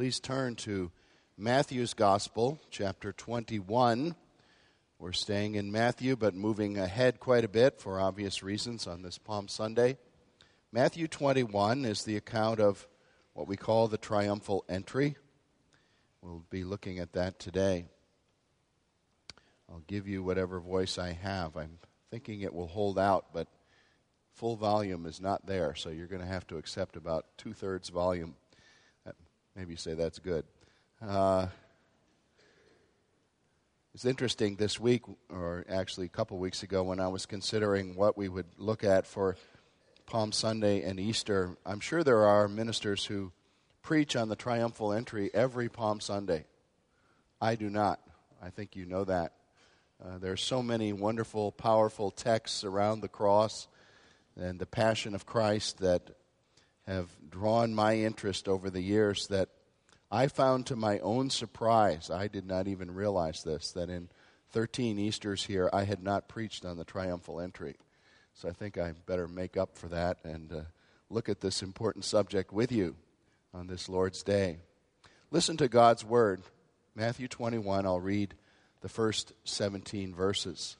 Please turn to Matthew's Gospel, chapter 21. We're staying in Matthew, but moving ahead quite a bit for obvious reasons on this Palm Sunday. Matthew 21 is the account of what we call the triumphal entry. We'll be looking at that today. I'll give you whatever voice I have. I'm thinking it will hold out, but full volume is not there, so you're going to have to accept about two thirds volume. Maybe you say that's good. Uh, it's interesting this week, or actually a couple weeks ago, when I was considering what we would look at for Palm Sunday and Easter. I'm sure there are ministers who preach on the triumphal entry every Palm Sunday. I do not. I think you know that. Uh, there are so many wonderful, powerful texts around the cross and the passion of Christ that have drawn my interest over the years that I found to my own surprise, I did not even realize this, that in 13 Easters here, I had not preached on the triumphal entry. So I think I better make up for that and uh, look at this important subject with you on this Lord's Day. Listen to God's Word. Matthew 21, I'll read the first 17 verses.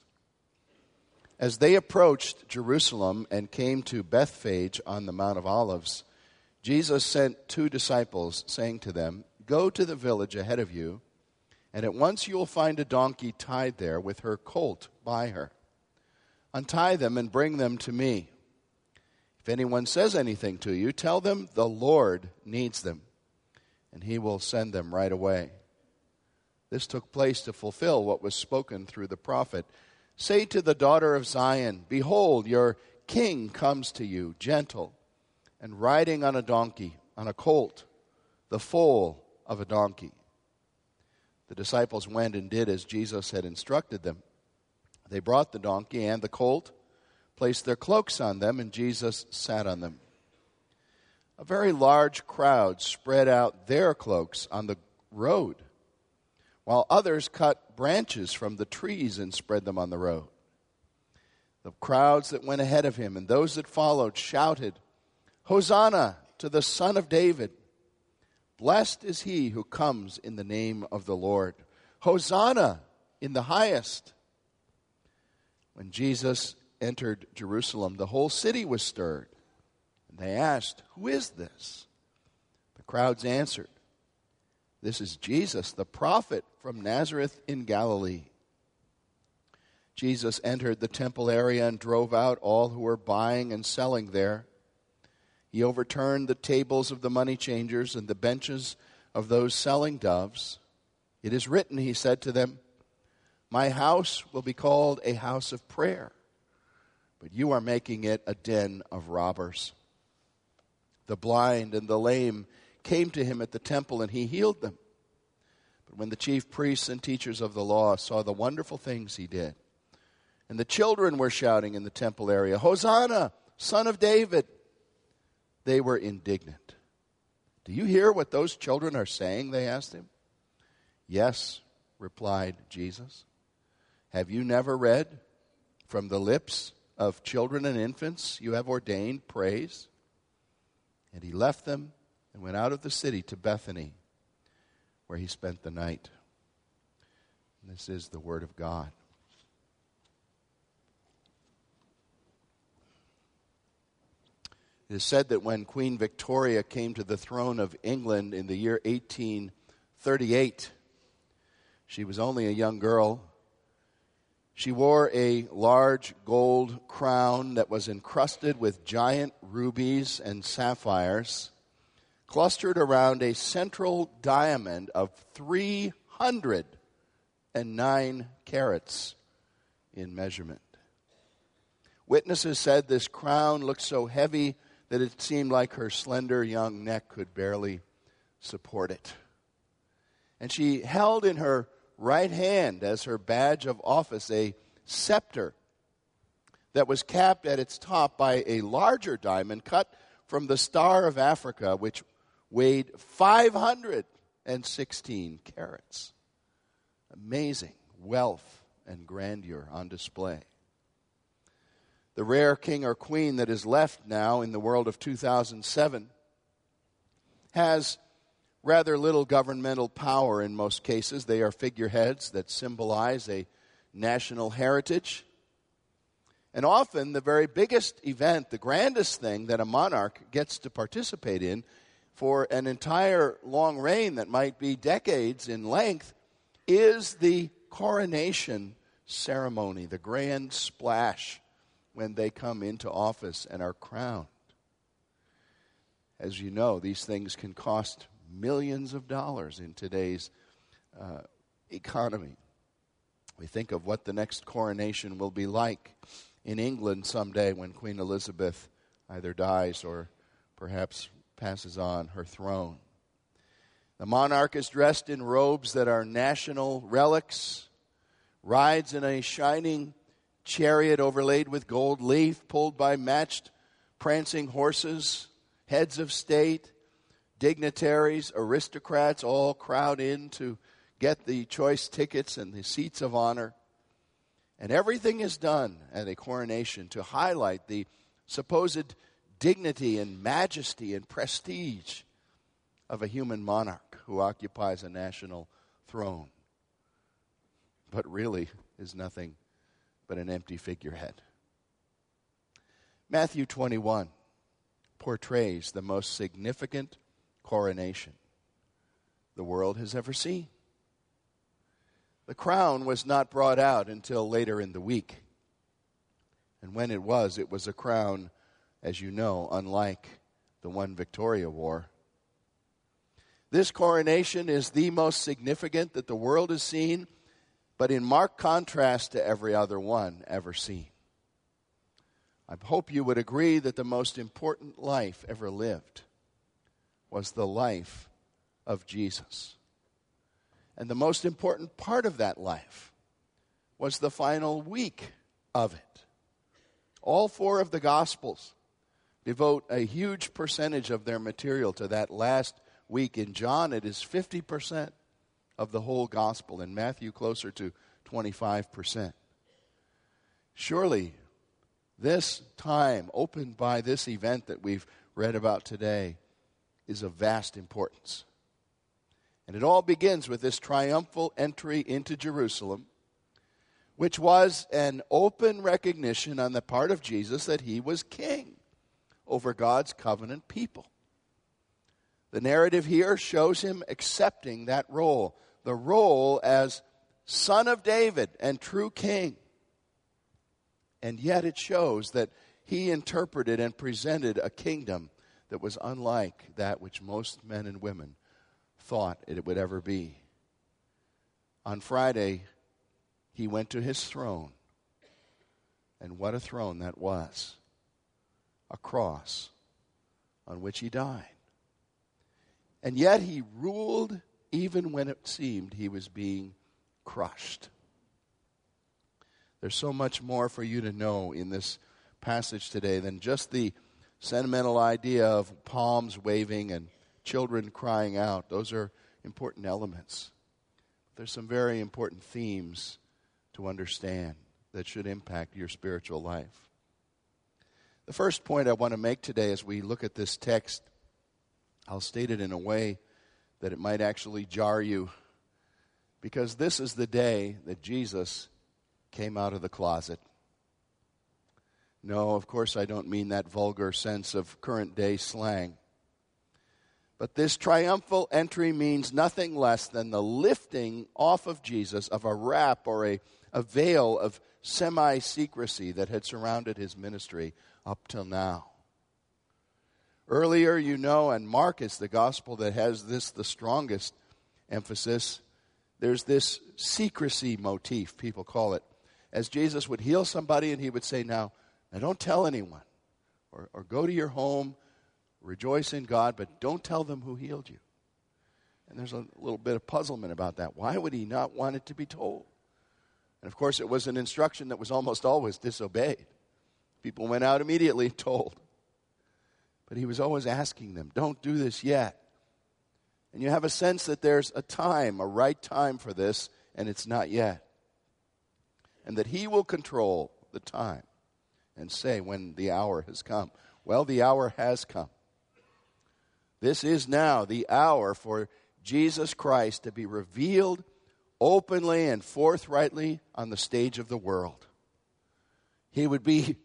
As they approached Jerusalem and came to Bethphage on the Mount of Olives, Jesus sent two disciples, saying to them, Go to the village ahead of you, and at once you will find a donkey tied there with her colt by her. Untie them and bring them to me. If anyone says anything to you, tell them the Lord needs them, and he will send them right away. This took place to fulfill what was spoken through the prophet. Say to the daughter of Zion, Behold, your king comes to you, gentle and riding on a donkey, on a colt, the foal of a donkey. The disciples went and did as Jesus had instructed them. They brought the donkey and the colt, placed their cloaks on them, and Jesus sat on them. A very large crowd spread out their cloaks on the road, while others cut branches from the trees and spread them on the road. The crowds that went ahead of him and those that followed shouted, Hosanna to the Son of David. Blessed is he who comes in the name of the Lord. Hosanna in the highest. When Jesus entered Jerusalem, the whole city was stirred. And they asked, Who is this? The crowds answered, This is Jesus, the prophet from Nazareth in Galilee. Jesus entered the temple area and drove out all who were buying and selling there he overturned the tables of the money changers and the benches of those selling doves. It is written, he said to them, My house will be called a house of prayer, but you are making it a den of robbers. The blind and the lame came to him at the temple, and he healed them. But when the chief priests and teachers of the law saw the wonderful things he did, and the children were shouting in the temple area, Hosanna, son of David! They were indignant. Do you hear what those children are saying? They asked him. Yes, replied Jesus. Have you never read from the lips of children and infants you have ordained praise? And he left them and went out of the city to Bethany, where he spent the night. And this is the word of God. It is said that when Queen Victoria came to the throne of England in the year 1838, she was only a young girl. She wore a large gold crown that was encrusted with giant rubies and sapphires, clustered around a central diamond of 309 carats in measurement. Witnesses said this crown looked so heavy that it seemed like her slender young neck could barely support it. And she held in her right hand as her badge of office a scepter that was capped at its top by a larger diamond cut from the Star of Africa, which weighed 516 carats. Amazing wealth and grandeur on display the rare king or queen that is left now in the world of 2007, has rather little governmental power in most cases. They are figureheads that symbolize a national heritage. And often, the very biggest event, the grandest thing that a monarch gets to participate in for an entire long reign that might be decades in length, is the coronation ceremony, the grand splash when they come into office and are crowned. As you know, these things can cost millions of dollars in today's uh, economy. We think of what the next coronation will be like in England someday when Queen Elizabeth either dies or perhaps passes on her throne. The monarch is dressed in robes that are national relics, rides in a shining chariot overlaid with gold leaf, pulled by matched prancing horses, heads of state, dignitaries, aristocrats all crowd in to get the choice tickets and the seats of honor. And everything is done at a coronation to highlight the supposed dignity and majesty and prestige of a human monarch who occupies a national throne, but really is nothing but an empty figurehead. Matthew 21 portrays the most significant coronation the world has ever seen. The crown was not brought out until later in the week. And when it was, it was a crown, as you know, unlike the one Victoria wore. This coronation is the most significant that the world has seen, but in marked contrast to every other one ever seen. I hope you would agree that the most important life ever lived was the life of Jesus. And the most important part of that life was the final week of it. All four of the Gospels devote a huge percentage of their material to that last week. In John, it is 50% of the whole Gospel, in Matthew, closer to 25%. Surely, this time opened by this event that we've read about today is of vast importance. And it all begins with this triumphal entry into Jerusalem, which was an open recognition on the part of Jesus that he was king over God's covenant people. The narrative here shows him accepting that role, the role as son of David and true king. And yet it shows that he interpreted and presented a kingdom that was unlike that which most men and women thought it would ever be. On Friday, he went to his throne. And what a throne that was a cross on which he died. And yet he ruled even when it seemed he was being crushed. There's so much more for you to know in this passage today than just the sentimental idea of palms waving and children crying out. Those are important elements. There's some very important themes to understand that should impact your spiritual life. The first point I want to make today as we look at this text, I'll state it in a way that it might actually jar you, because this is the day that Jesus came out of the closet. No, of course, I don't mean that vulgar sense of current day slang. But this triumphal entry means nothing less than the lifting off of Jesus of a wrap or a, a veil of semi secrecy that had surrounded his ministry up till now. Earlier, you know, and Mark is the gospel that has this the strongest emphasis. There's this secrecy motif, people call it. As Jesus would heal somebody and he would say, Now, now don't tell anyone, or, or go to your home Rejoice in God, but don't tell them who healed you. And there's a little bit of puzzlement about that. Why would he not want it to be told? And of course, it was an instruction that was almost always disobeyed. People went out immediately told. But he was always asking them, don't do this yet. And you have a sense that there's a time, a right time for this, and it's not yet. And that he will control the time and say when the hour has come. Well, the hour has come. This is now the hour for Jesus Christ to be revealed openly and forthrightly on the stage of the world. He would be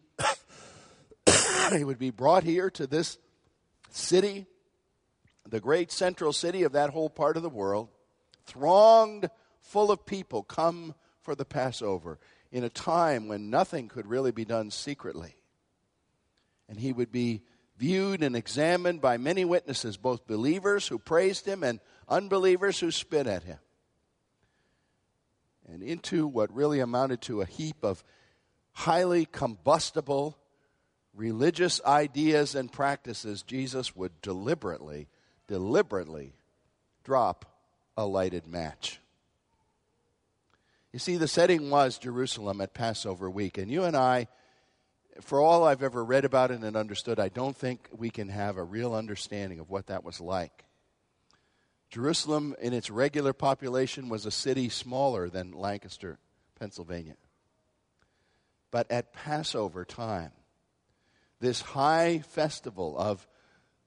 he would be brought here to this city, the great central city of that whole part of the world, thronged full of people come for the Passover in a time when nothing could really be done secretly. And he would be viewed and examined by many witnesses, both believers who praised him and unbelievers who spit at him. And into what really amounted to a heap of highly combustible religious ideas and practices, Jesus would deliberately, deliberately drop a lighted match. You see, the setting was Jerusalem at Passover week, and you and I, for all I've ever read about it and understood, I don't think we can have a real understanding of what that was like. Jerusalem, in its regular population, was a city smaller than Lancaster, Pennsylvania. But at Passover time, this high festival of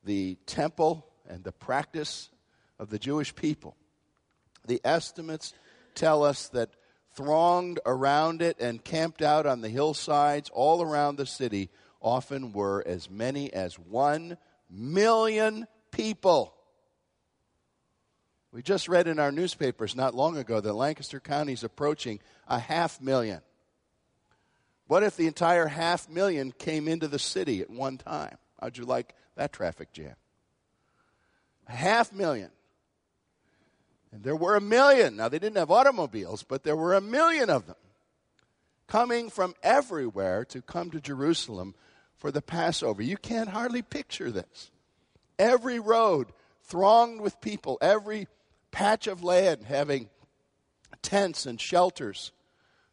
the temple and the practice of the Jewish people, the estimates tell us that thronged around it and camped out on the hillsides all around the city often were as many as one million people. We just read in our newspapers not long ago that Lancaster County is approaching a half million. What if the entire half million came into the city at one time? How'd you like that traffic jam? A half million. And there were a million. Now, they didn't have automobiles, but there were a million of them coming from everywhere to come to Jerusalem for the Passover. You can't hardly picture this. Every road thronged with people, every patch of land having tents and shelters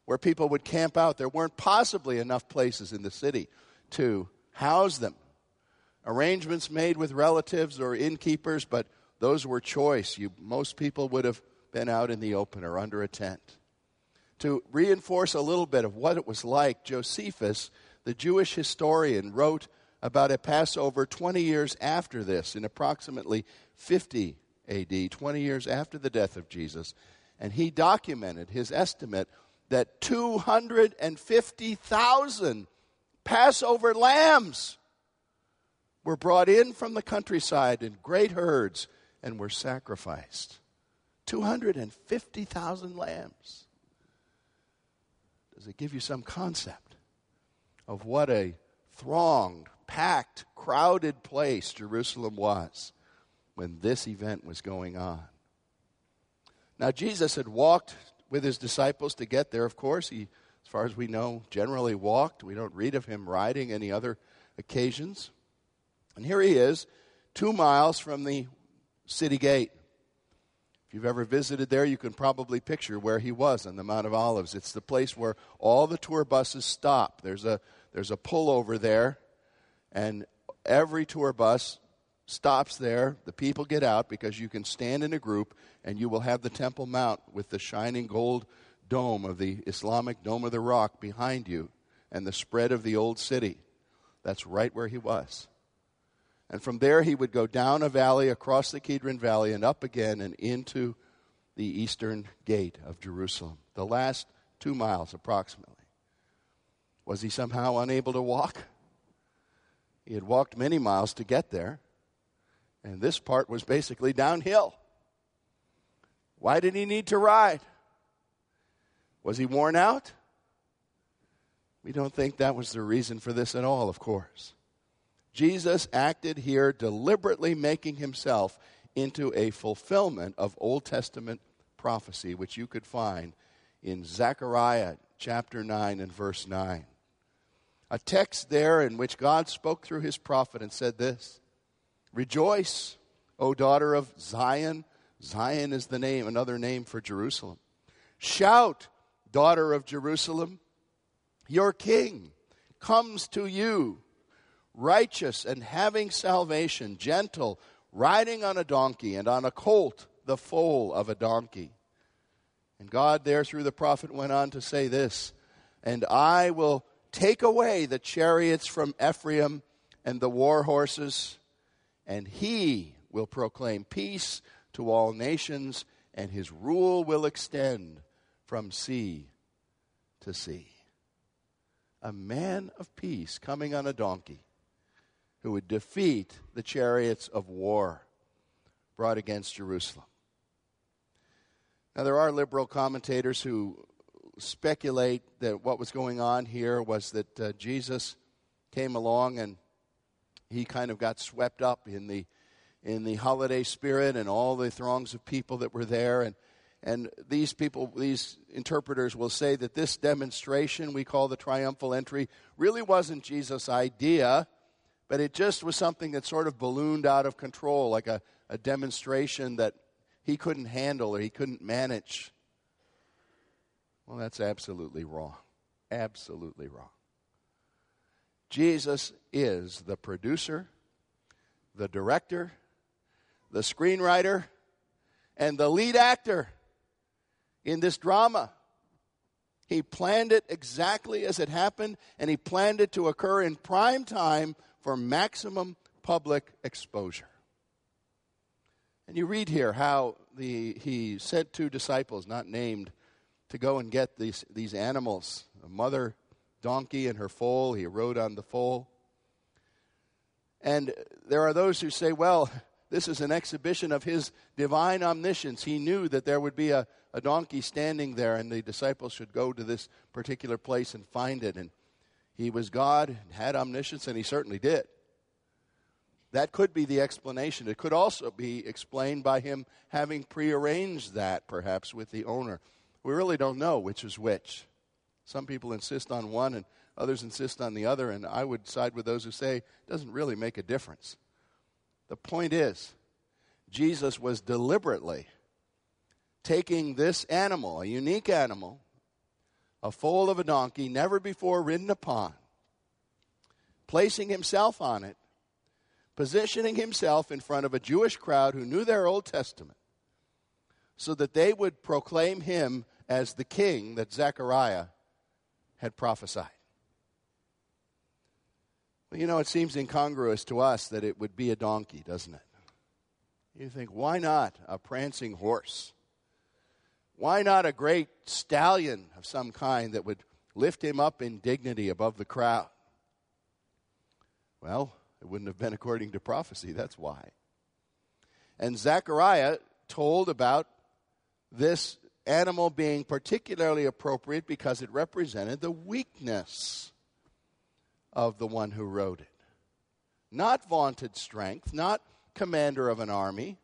where people would camp out. There weren't possibly enough places in the city to house them. Arrangements made with relatives or innkeepers, but those were choice. You, most people would have been out in the open or under a tent. To reinforce a little bit of what it was like, Josephus, the Jewish historian, wrote about a Passover 20 years after this, in approximately 50 AD, 20 years after the death of Jesus. And he documented his estimate that 250,000 Passover lambs were brought in from the countryside in great herds and were sacrificed. 250,000 lambs. Does it give you some concept of what a thronged, packed, crowded place Jerusalem was? when this event was going on. Now, Jesus had walked with his disciples to get there, of course. He, as far as we know, generally walked. We don't read of him riding any other occasions. And here he is, two miles from the city gate. If you've ever visited there, you can probably picture where he was on the Mount of Olives. It's the place where all the tour buses stop. There's a, there's a pullover there, and every tour bus stops there. The people get out because you can stand in a group and you will have the Temple Mount with the shining gold dome of the Islamic Dome of the Rock behind you and the spread of the old city. That's right where he was. And from there, he would go down a valley, across the Kidron Valley, and up again and into the eastern gate of Jerusalem, the last two miles approximately. Was he somehow unable to walk? He had walked many miles to get there. And this part was basically downhill. Why did he need to ride? Was he worn out? We don't think that was the reason for this at all, of course. Jesus acted here deliberately making himself into a fulfillment of Old Testament prophecy, which you could find in Zechariah chapter 9 and verse 9. A text there in which God spoke through his prophet and said this Rejoice, O daughter of Zion. Zion is the name, another name for Jerusalem. Shout, daughter of Jerusalem. Your king comes to you, righteous and having salvation, gentle, riding on a donkey and on a colt, the foal of a donkey. And God, there through the prophet, went on to say this And I will take away the chariots from Ephraim and the war horses and he will proclaim peace to all nations, and his rule will extend from sea to sea. A man of peace coming on a donkey who would defeat the chariots of war brought against Jerusalem. Now, there are liberal commentators who speculate that what was going on here was that uh, Jesus came along and he kind of got swept up in the in the holiday spirit and all the throngs of people that were there. And and these people these interpreters will say that this demonstration we call the triumphal entry really wasn't Jesus idea but it just was something that sort of ballooned out of control like a, a demonstration that he couldn't handle or he couldn't manage. Well that's absolutely wrong. Absolutely wrong Jesus is the producer, the director, the screenwriter, and the lead actor in this drama. He planned it exactly as it happened, and he planned it to occur in prime time for maximum public exposure. And you read here how the, he sent two disciples, not named, to go and get these, these animals a mother donkey and her foal. He rode on the foal. And there are those who say, well, this is an exhibition of his divine omniscience. He knew that there would be a, a donkey standing there, and the disciples should go to this particular place and find it. And he was God, had omniscience, and he certainly did. That could be the explanation. It could also be explained by him having prearranged that, perhaps, with the owner. We really don't know which is which. Some people insist on one and others insist on the other, and I would side with those who say it doesn't really make a difference. The point is, Jesus was deliberately taking this animal, a unique animal, a foal of a donkey, never before ridden upon, placing himself on it, positioning himself in front of a Jewish crowd who knew their Old Testament, so that they would proclaim him as the king that Zechariah had prophesied. Well, you know, it seems incongruous to us that it would be a donkey, doesn't it? You think, why not a prancing horse? Why not a great stallion of some kind that would lift him up in dignity above the crowd? Well, it wouldn't have been according to prophecy, that's why. And Zechariah told about this animal being particularly appropriate because it represented the weakness of the one who rode it. Not vaunted strength, not commander of an army,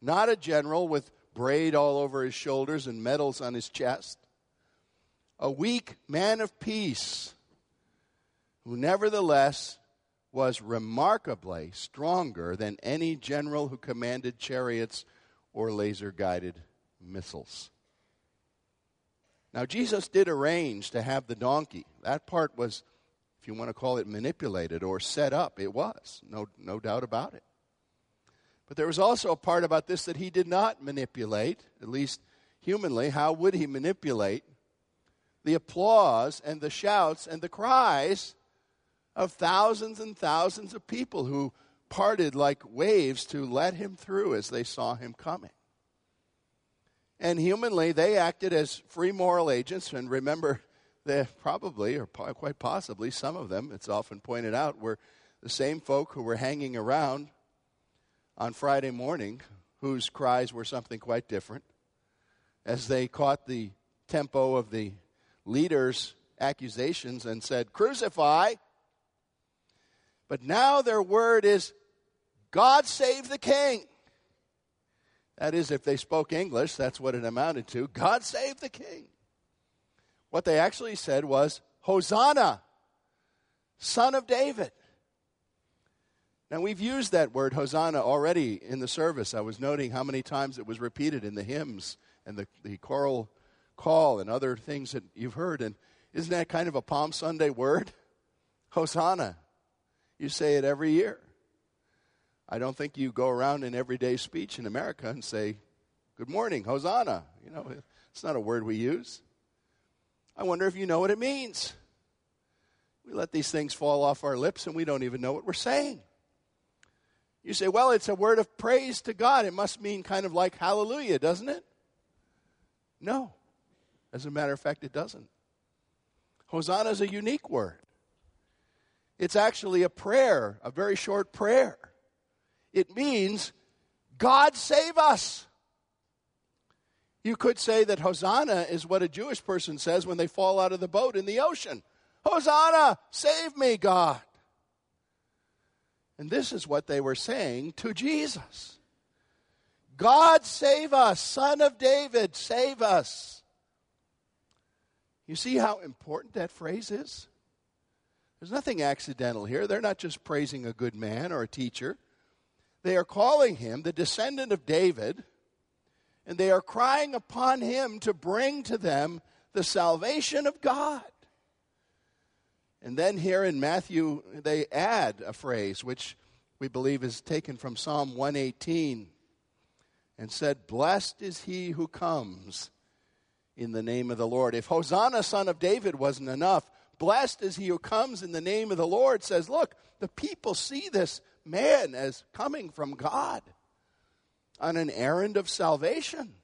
not a general with braid all over his shoulders and medals on his chest. A weak man of peace who nevertheless was remarkably stronger than any general who commanded chariots or laser guided missiles. Now, Jesus did arrange to have the donkey. That part was, if you want to call it manipulated or set up, it was, no, no doubt about it. But there was also a part about this that he did not manipulate, at least humanly. How would he manipulate the applause and the shouts and the cries of thousands and thousands of people who parted like waves to let him through as they saw him coming? And humanly, they acted as free moral agents. And remember, they probably, or quite possibly, some of them, it's often pointed out, were the same folk who were hanging around on Friday morning, whose cries were something quite different, as they caught the tempo of the leaders' accusations and said, Crucify. But now their word is, God save the king. That is, if they spoke English, that's what it amounted to. God save the king. What they actually said was, Hosanna, son of David. Now, we've used that word, Hosanna, already in the service. I was noting how many times it was repeated in the hymns and the, the choral call and other things that you've heard. And isn't that kind of a Palm Sunday word? Hosanna. You say it every year. I don't think you go around in everyday speech in America and say, Good morning, Hosanna. You know, it's not a word we use. I wonder if you know what it means. We let these things fall off our lips and we don't even know what we're saying. You say, well, it's a word of praise to God. It must mean kind of like hallelujah, doesn't it? No. As a matter of fact, it doesn't. Hosanna is a unique word. It's actually a prayer, a very short prayer. It means, God save us. You could say that Hosanna is what a Jewish person says when they fall out of the boat in the ocean Hosanna, save me, God. And this is what they were saying to Jesus God, save us, Son of David, save us. You see how important that phrase is? There's nothing accidental here. They're not just praising a good man or a teacher. They are calling him the descendant of David, and they are crying upon him to bring to them the salvation of God. And then here in Matthew, they add a phrase which we believe is taken from Psalm 118 and said, Blessed is he who comes in the name of the Lord. If Hosanna, son of David, wasn't enough, blessed is he who comes in the name of the Lord says, Look, the people see this man as coming from God on an errand of salvation.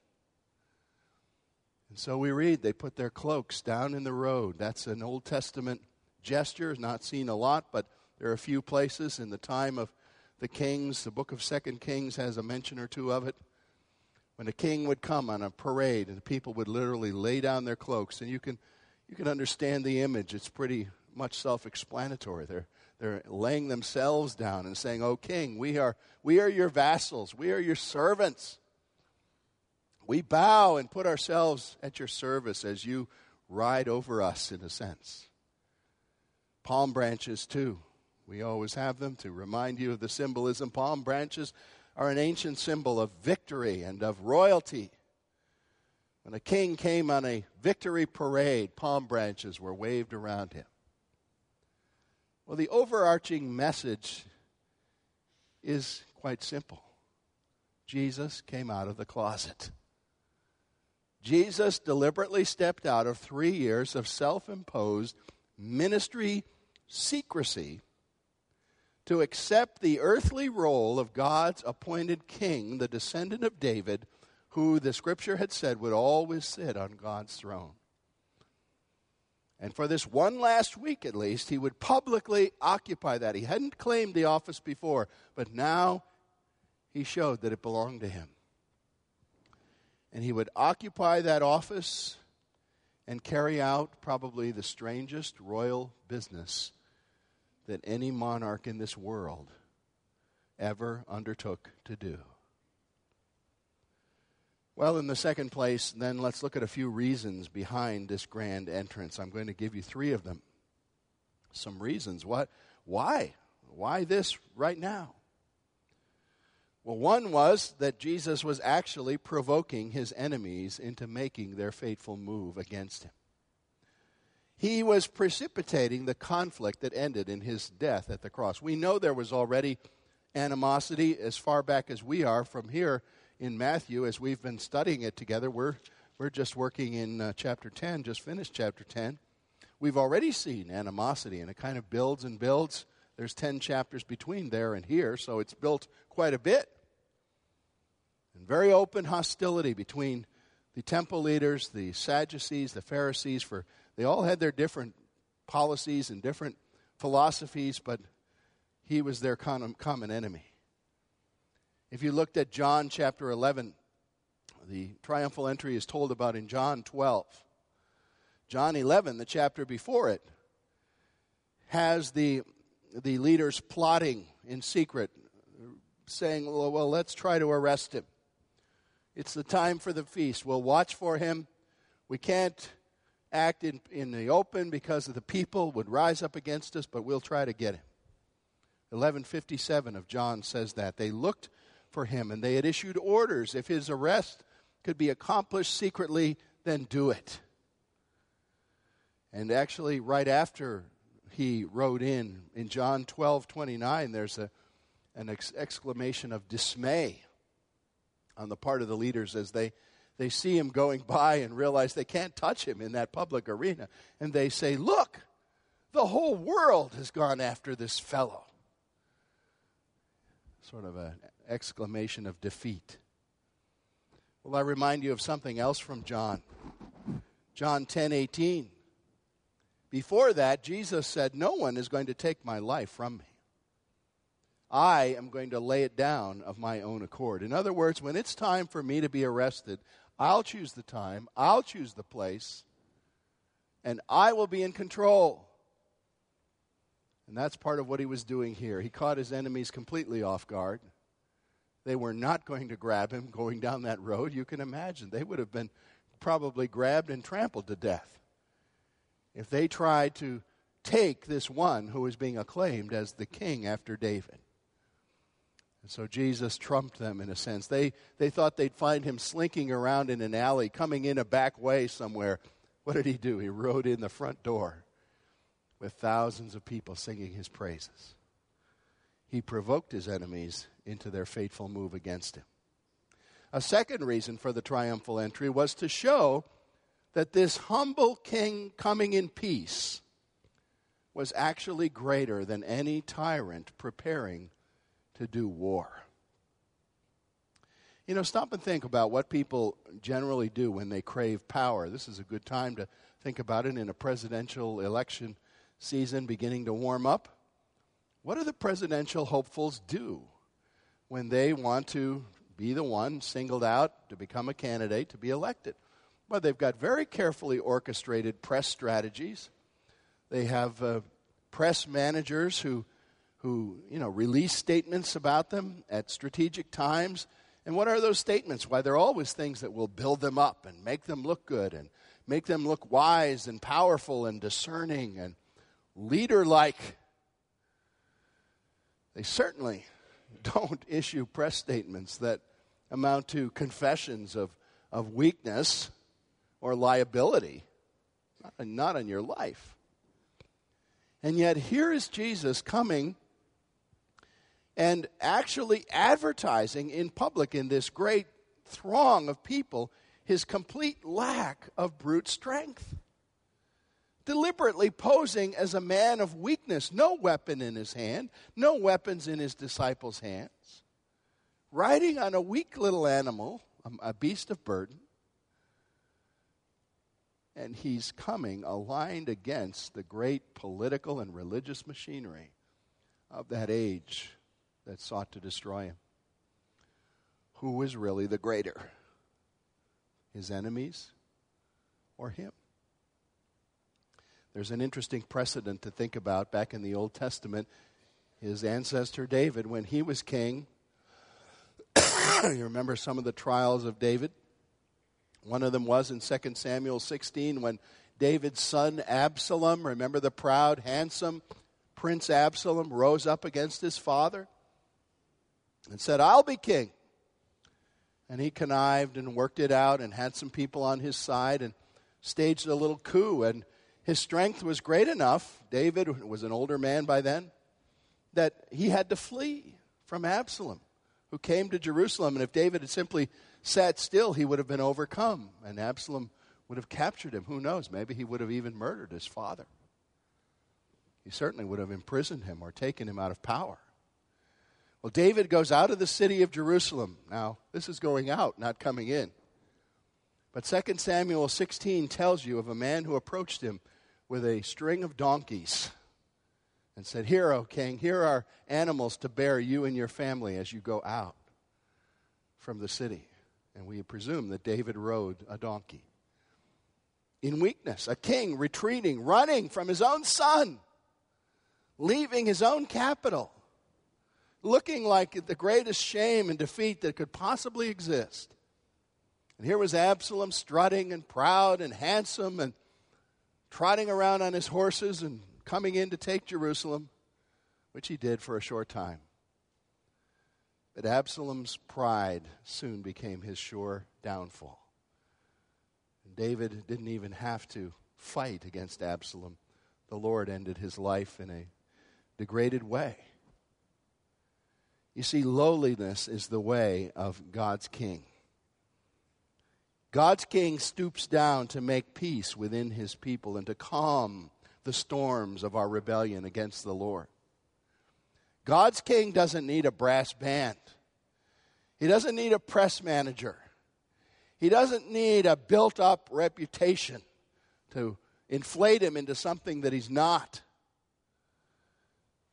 And so we read, they put their cloaks down in the road. That's an Old Testament gesture, not seen a lot, but there are a few places in the time of the kings. The book of Second Kings has a mention or two of it. When a king would come on a parade and the people would literally lay down their cloaks, and you can, you can understand the image. It's pretty much self explanatory. They're, they're laying themselves down and saying, Oh, king, we are, we are your vassals, we are your servants. We bow and put ourselves at your service as you ride over us, in a sense. Palm branches, too. We always have them to remind you of the symbolism. Palm branches are an ancient symbol of victory and of royalty. When a king came on a victory parade, palm branches were waved around him. Well, the overarching message is quite simple Jesus came out of the closet. Jesus deliberately stepped out of three years of self imposed ministry secrecy to accept the earthly role of God's appointed king, the descendant of David, who the scripture had said would always sit on God's throne. And for this one last week at least, he would publicly occupy that. He hadn't claimed the office before, but now he showed that it belonged to him. And he would occupy that office and carry out probably the strangest royal business that any monarch in this world ever undertook to do. Well, in the second place, then let's look at a few reasons behind this grand entrance. I'm going to give you three of them. Some reasons. What? Why? Why this right now? Well, one was that Jesus was actually provoking his enemies into making their fateful move against him. He was precipitating the conflict that ended in his death at the cross. We know there was already animosity as far back as we are from here in Matthew as we've been studying it together. We're, we're just working in uh, chapter 10, just finished chapter 10. We've already seen animosity, and it kind of builds and builds. There's 10 chapters between there and here, so it's built quite a bit. And very open hostility between the temple leaders, the Sadducees, the Pharisees for they all had their different policies and different philosophies, but he was their common enemy. If you looked at John chapter 11, the triumphal entry is told about in John 12. John 11, the chapter before it, has the, the leaders plotting in secret, saying, well, well, let's try to arrest him. It's the time for the feast. We'll watch for him. We can't act in, in the open because of the people would rise up against us, but we'll try to get him. 1157 of John says that. They looked for him and they had issued orders. If his arrest could be accomplished secretly, then do it. And actually, right after he rode in, in John 12 29, there's a, an ex- exclamation of dismay on the part of the leaders as they they see him going by and realize they can't touch him in that public arena. And they say, Look, the whole world has gone after this fellow. Sort of an exclamation of defeat. Well, I remind you of something else from John. John 10 18. Before that, Jesus said, No one is going to take my life from me. I am going to lay it down of my own accord. In other words, when it's time for me to be arrested, I'll choose the time, I'll choose the place, and I will be in control. And that's part of what he was doing here. He caught his enemies completely off guard. They were not going to grab him going down that road. You can imagine. They would have been probably grabbed and trampled to death if they tried to take this one who was being acclaimed as the king after David. And so Jesus trumped them in a sense. They, they thought they'd find him slinking around in an alley, coming in a back way somewhere. What did he do? He rode in the front door with thousands of people singing his praises. He provoked his enemies into their fateful move against him. A second reason for the triumphal entry was to show that this humble king coming in peace was actually greater than any tyrant preparing to do war. You know, stop and think about what people generally do when they crave power. This is a good time to think about it in a presidential election season beginning to warm up. What do the presidential hopefuls do when they want to be the one singled out to become a candidate to be elected. Well, they've got very carefully orchestrated press strategies. They have uh, press managers who, who you know, release statements about them at strategic times. And what are those statements? Why, they're always things that will build them up and make them look good and make them look wise and powerful and discerning and leader like. They certainly don't issue press statements that amount to confessions of, of weakness or liability, not, not on your life. And yet, here is Jesus coming and actually advertising in public in this great throng of people his complete lack of brute strength deliberately posing as a man of weakness, no weapon in his hand, no weapons in his disciples' hands, riding on a weak little animal, a beast of burden. And he's coming aligned against the great political and religious machinery of that age that sought to destroy him. Who was really the greater? His enemies or him? There's an interesting precedent to think about back in the Old Testament. His ancestor David, when he was king, you remember some of the trials of David? One of them was in 2 Samuel 16 when David's son Absalom, remember the proud, handsome Prince Absalom, rose up against his father and said, I'll be king. And he connived and worked it out and had some people on his side and staged a little coup. And his strength was great enough, David was an older man by then, that he had to flee from Absalom, who came to Jerusalem. And if David had simply sat still, he would have been overcome, and Absalom would have captured him. Who knows? Maybe he would have even murdered his father. He certainly would have imprisoned him or taken him out of power. Well, David goes out of the city of Jerusalem. Now, this is going out, not coming in. But 2 Samuel 16 tells you of a man who approached him with a string of donkeys and said, Here, O king, here are animals to bear you and your family as you go out from the city. And we presume that David rode a donkey. In weakness, a king retreating, running from his own son, leaving his own capital, looking like the greatest shame and defeat that could possibly exist. And here was Absalom strutting and proud and handsome and trotting around on his horses and coming in to take Jerusalem, which he did for a short time. But Absalom's pride soon became his sure downfall. And David didn't even have to fight against Absalom. The Lord ended his life in a degraded way. You see, lowliness is the way of God's king. God's king stoops down to make peace within his people and to calm the storms of our rebellion against the Lord. God's king doesn't need a brass band. He doesn't need a press manager. He doesn't need a built up reputation to inflate him into something that he's not.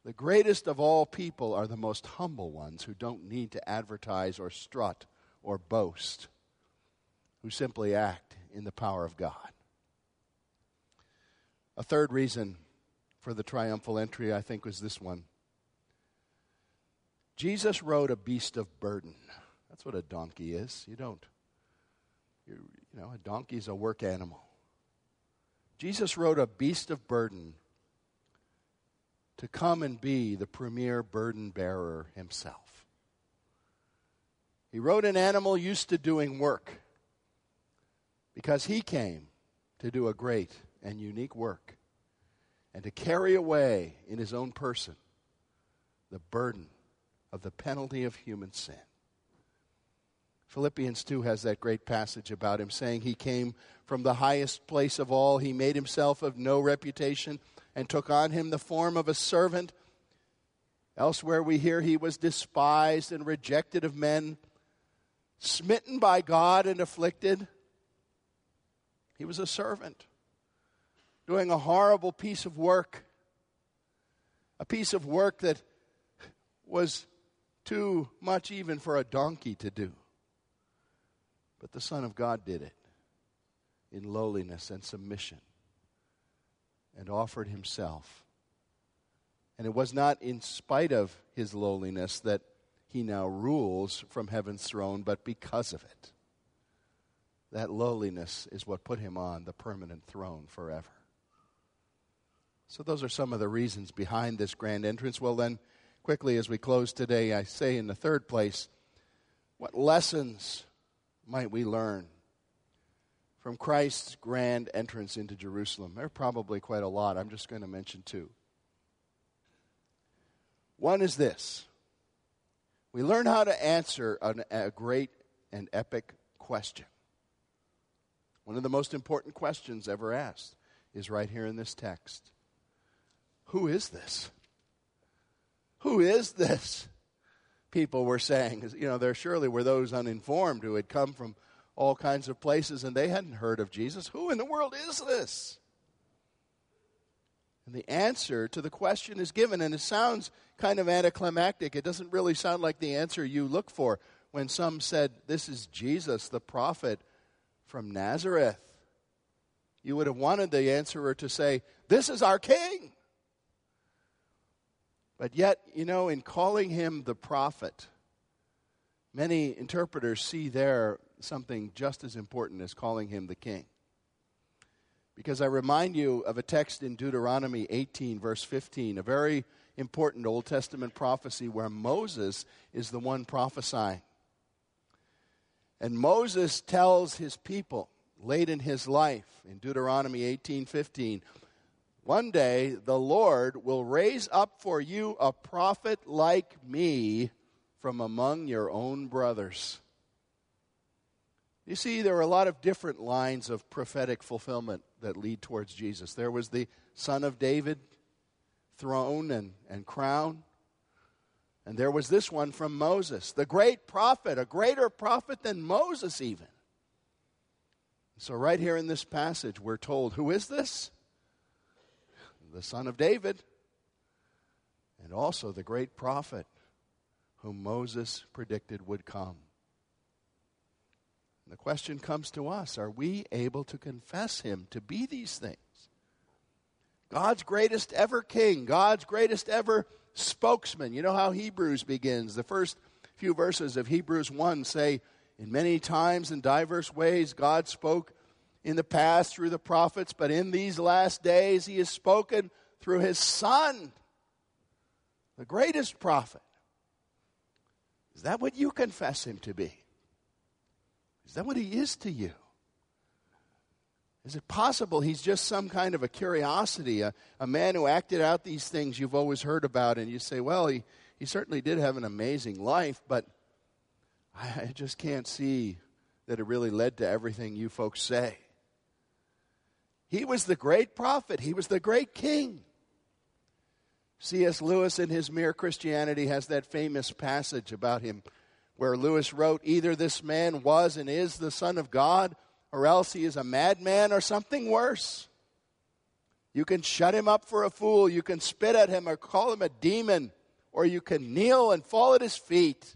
The greatest of all people are the most humble ones who don't need to advertise or strut or boast, who simply act in the power of God. A third reason for the triumphal entry, I think, was this one Jesus rode a beast of burden. That's what a donkey is. You don't, you know, a donkey is a work animal. Jesus rode a beast of burden to come and be the premier burden bearer himself. He rode an animal used to doing work because he came to do a great and unique work and to carry away in his own person the burden of the penalty of human sin. Philippians 2 has that great passage about him saying he came from the highest place of all. He made himself of no reputation and took on him the form of a servant. Elsewhere we hear he was despised and rejected of men, smitten by God and afflicted. He was a servant doing a horrible piece of work, a piece of work that was too much even for a donkey to do. But the Son of God did it in lowliness and submission and offered himself. And it was not in spite of his lowliness that he now rules from heaven's throne, but because of it. That lowliness is what put him on the permanent throne forever. So, those are some of the reasons behind this grand entrance. Well, then, quickly as we close today, I say in the third place, what lessons might we learn from Christ's grand entrance into Jerusalem? There are probably quite a lot. I'm just going to mention two. One is this we learn how to answer an, a great and epic question. One of the most important questions ever asked is right here in this text who is this? Who is this? People were saying, you know, there surely were those uninformed who had come from all kinds of places and they hadn't heard of Jesus. Who in the world is this? And the answer to the question is given, and it sounds kind of anticlimactic. It doesn't really sound like the answer you look for when some said, This is Jesus, the prophet from Nazareth. You would have wanted the answerer to say, This is our king. But yet, you know, in calling him the prophet, many interpreters see there something just as important as calling him the king. Because I remind you of a text in Deuteronomy 18, verse 15, a very important Old Testament prophecy where Moses is the one prophesying. And Moses tells his people late in his life in Deuteronomy 18:15, one day the Lord will raise up for you a prophet like me from among your own brothers. You see, there are a lot of different lines of prophetic fulfillment that lead towards Jesus. There was the son of David, throne and, and crown. And there was this one from Moses, the great prophet, a greater prophet than Moses, even. So, right here in this passage, we're told who is this? the son of David, and also the great prophet whom Moses predicted would come. The question comes to us are we able to confess him to be these things? God's greatest ever king, God's greatest ever spokesman. You know how Hebrews begins. The first few verses of Hebrews 1 say, In many times and diverse ways, God spoke in the past through the prophets, but in these last days he has spoken through his son, the greatest prophet. Is that what you confess him to be? Is that what he is to you? Is it possible he's just some kind of a curiosity, a, a man who acted out these things you've always heard about, and you say, well, he, he certainly did have an amazing life, but I, I just can't see that it really led to everything you folks say. He was the great prophet, he was the great king. C.S. Lewis, in his Mere Christianity, has that famous passage about him where Lewis wrote either this man was and is the Son of God, or else he is a madman or something worse. You can shut him up for a fool, you can spit at him or call him a demon, or you can kneel and fall at his feet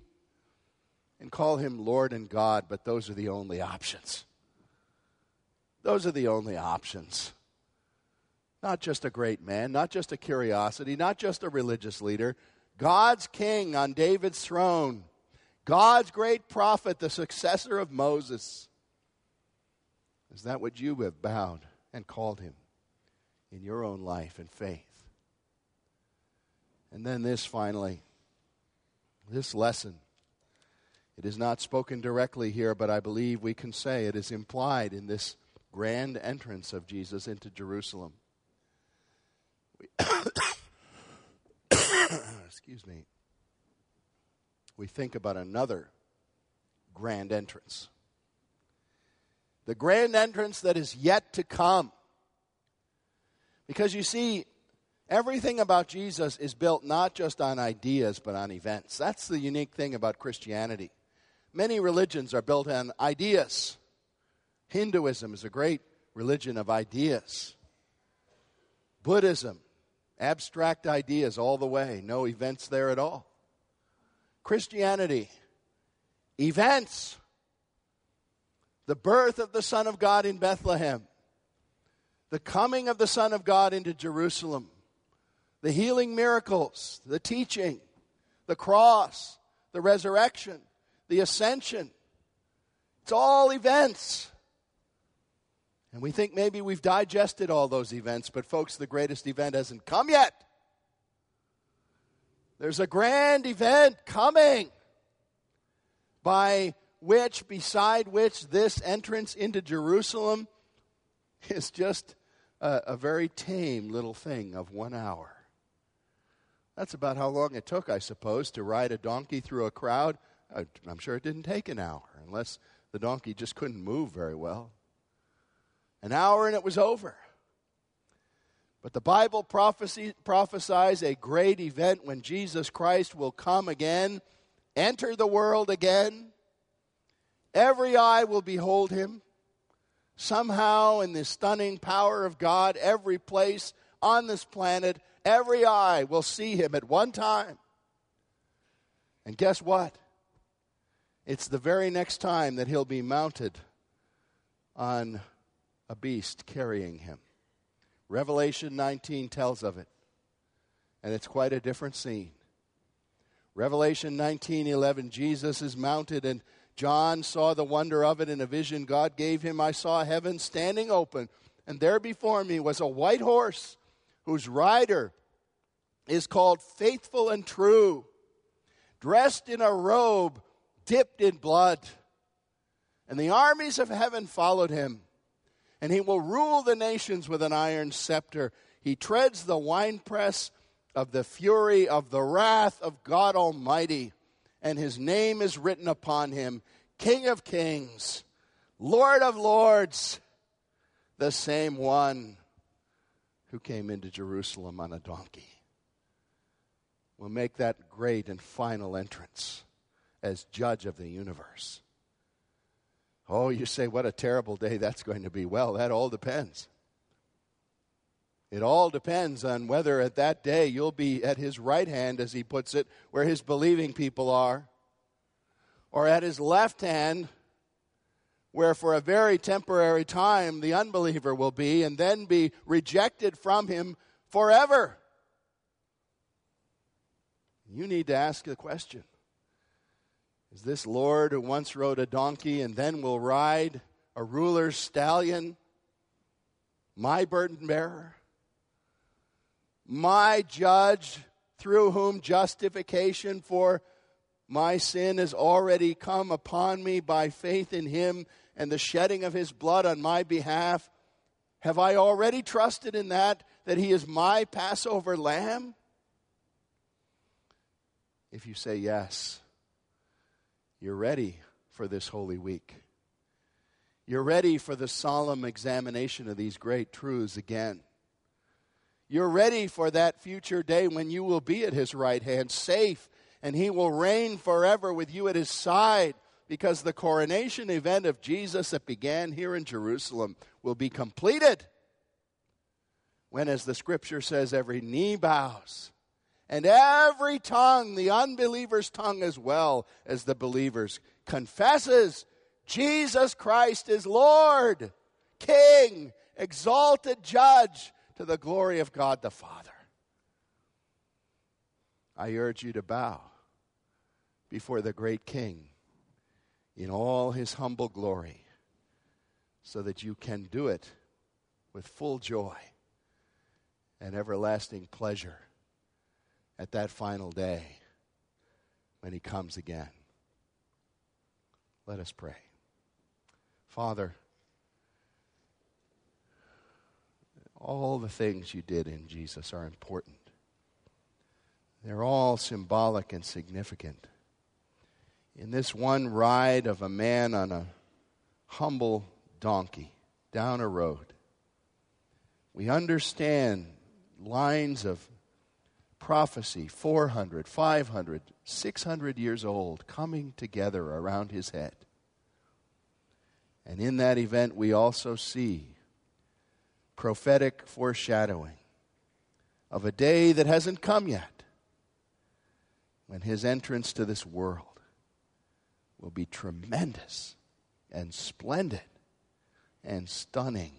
and call him Lord and God, but those are the only options. Those are the only options. Not just a great man, not just a curiosity, not just a religious leader. God's king on David's throne, God's great prophet, the successor of Moses. Is that what you have bowed and called him in your own life and faith? And then this finally, this lesson it is not spoken directly here, but I believe we can say it is implied in this grand entrance of Jesus into Jerusalem. Excuse me. We think about another grand entrance. The grand entrance that is yet to come. Because you see, everything about Jesus is built not just on ideas, but on events. That's the unique thing about Christianity. Many religions are built on ideas. Hinduism is a great religion of ideas. Buddhism, abstract ideas all the way, no events there at all. Christianity, events. The birth of the Son of God in Bethlehem, the coming of the Son of God into Jerusalem, the healing miracles, the teaching, the cross, the resurrection, the ascension. It's all events. And we think maybe we've digested all those events, but folks, the greatest event hasn't come yet. There's a grand event coming by which, beside which, this entrance into Jerusalem is just a, a, very tame little thing of one hour. That's about how long it took, I suppose, to ride a donkey through a crowd I'm sure it didn't take an hour, unless the donkey just couldn't move very well. An hour and it was over. But the Bible prophecy, prophesies a great event when Jesus Christ will come again, enter the world again. Every eye will behold him. Somehow, in the stunning power of God, every place on this planet, every eye will see him at one time. And guess what? It's the very next time that he'll be mounted on a beast carrying him. Revelation 19 tells of it. And it's quite a different scene. Revelation 19:11 Jesus is mounted and John saw the wonder of it in a vision God gave him. I saw heaven standing open, and there before me was a white horse whose rider is called Faithful and True, dressed in a robe dipped in blood. And the armies of heaven followed him. And he will rule the nations with an iron scepter. He treads the winepress of the fury of the wrath of God Almighty. And his name is written upon him King of Kings, Lord of Lords, the same one who came into Jerusalem on a donkey. Will make that great and final entrance as judge of the universe. Oh, you say, what a terrible day that's going to be. Well, that all depends. It all depends on whether at that day you'll be at his right hand, as he puts it, where his believing people are, or at his left hand, where for a very temporary time the unbeliever will be, and then be rejected from him forever. You need to ask the question is this Lord who once rode a donkey and then will ride a ruler's stallion, my burden bearer, my judge through whom justification for my sin has already come upon me by faith in him and the shedding of his blood on my behalf? Have I already trusted in that, that he is my Passover lamb? If you say yes, you're ready for this Holy Week. You're ready for the solemn examination of these great truths again. You're ready for that future day when you will be at his right hand, safe, and he will reign forever with you at his side because the coronation event of Jesus that began here in Jerusalem will be completed when, as the scripture says, every knee bows and every tongue, the unbeliever's tongue as well as the believer's, confesses Jesus Christ is Lord, King, exalted Judge to the glory of God the Father. I urge you to bow before the great King in all his humble glory so that you can do it with full joy and everlasting pleasure at that final day when he comes again. Let us pray. Father, all the things you did in Jesus are important. They're all symbolic and significant. In this one ride of a man on a humble donkey down a road, we understand lines of prophecy 400, 500, 600 years old coming together around his head. And in that event, we also see prophetic foreshadowing of a day that hasn't come yet when his entrance to this world will be tremendous and splendid and stunning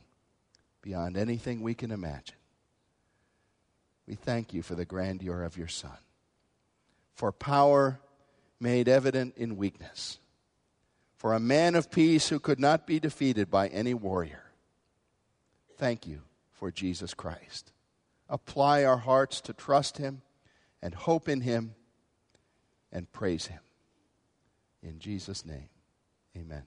beyond anything we can imagine. We thank you for the grandeur of your Son, for power made evident in weakness, for a man of peace who could not be defeated by any warrior. Thank you for Jesus Christ. Apply our hearts to trust him and hope in him and praise him. In Jesus' name, amen.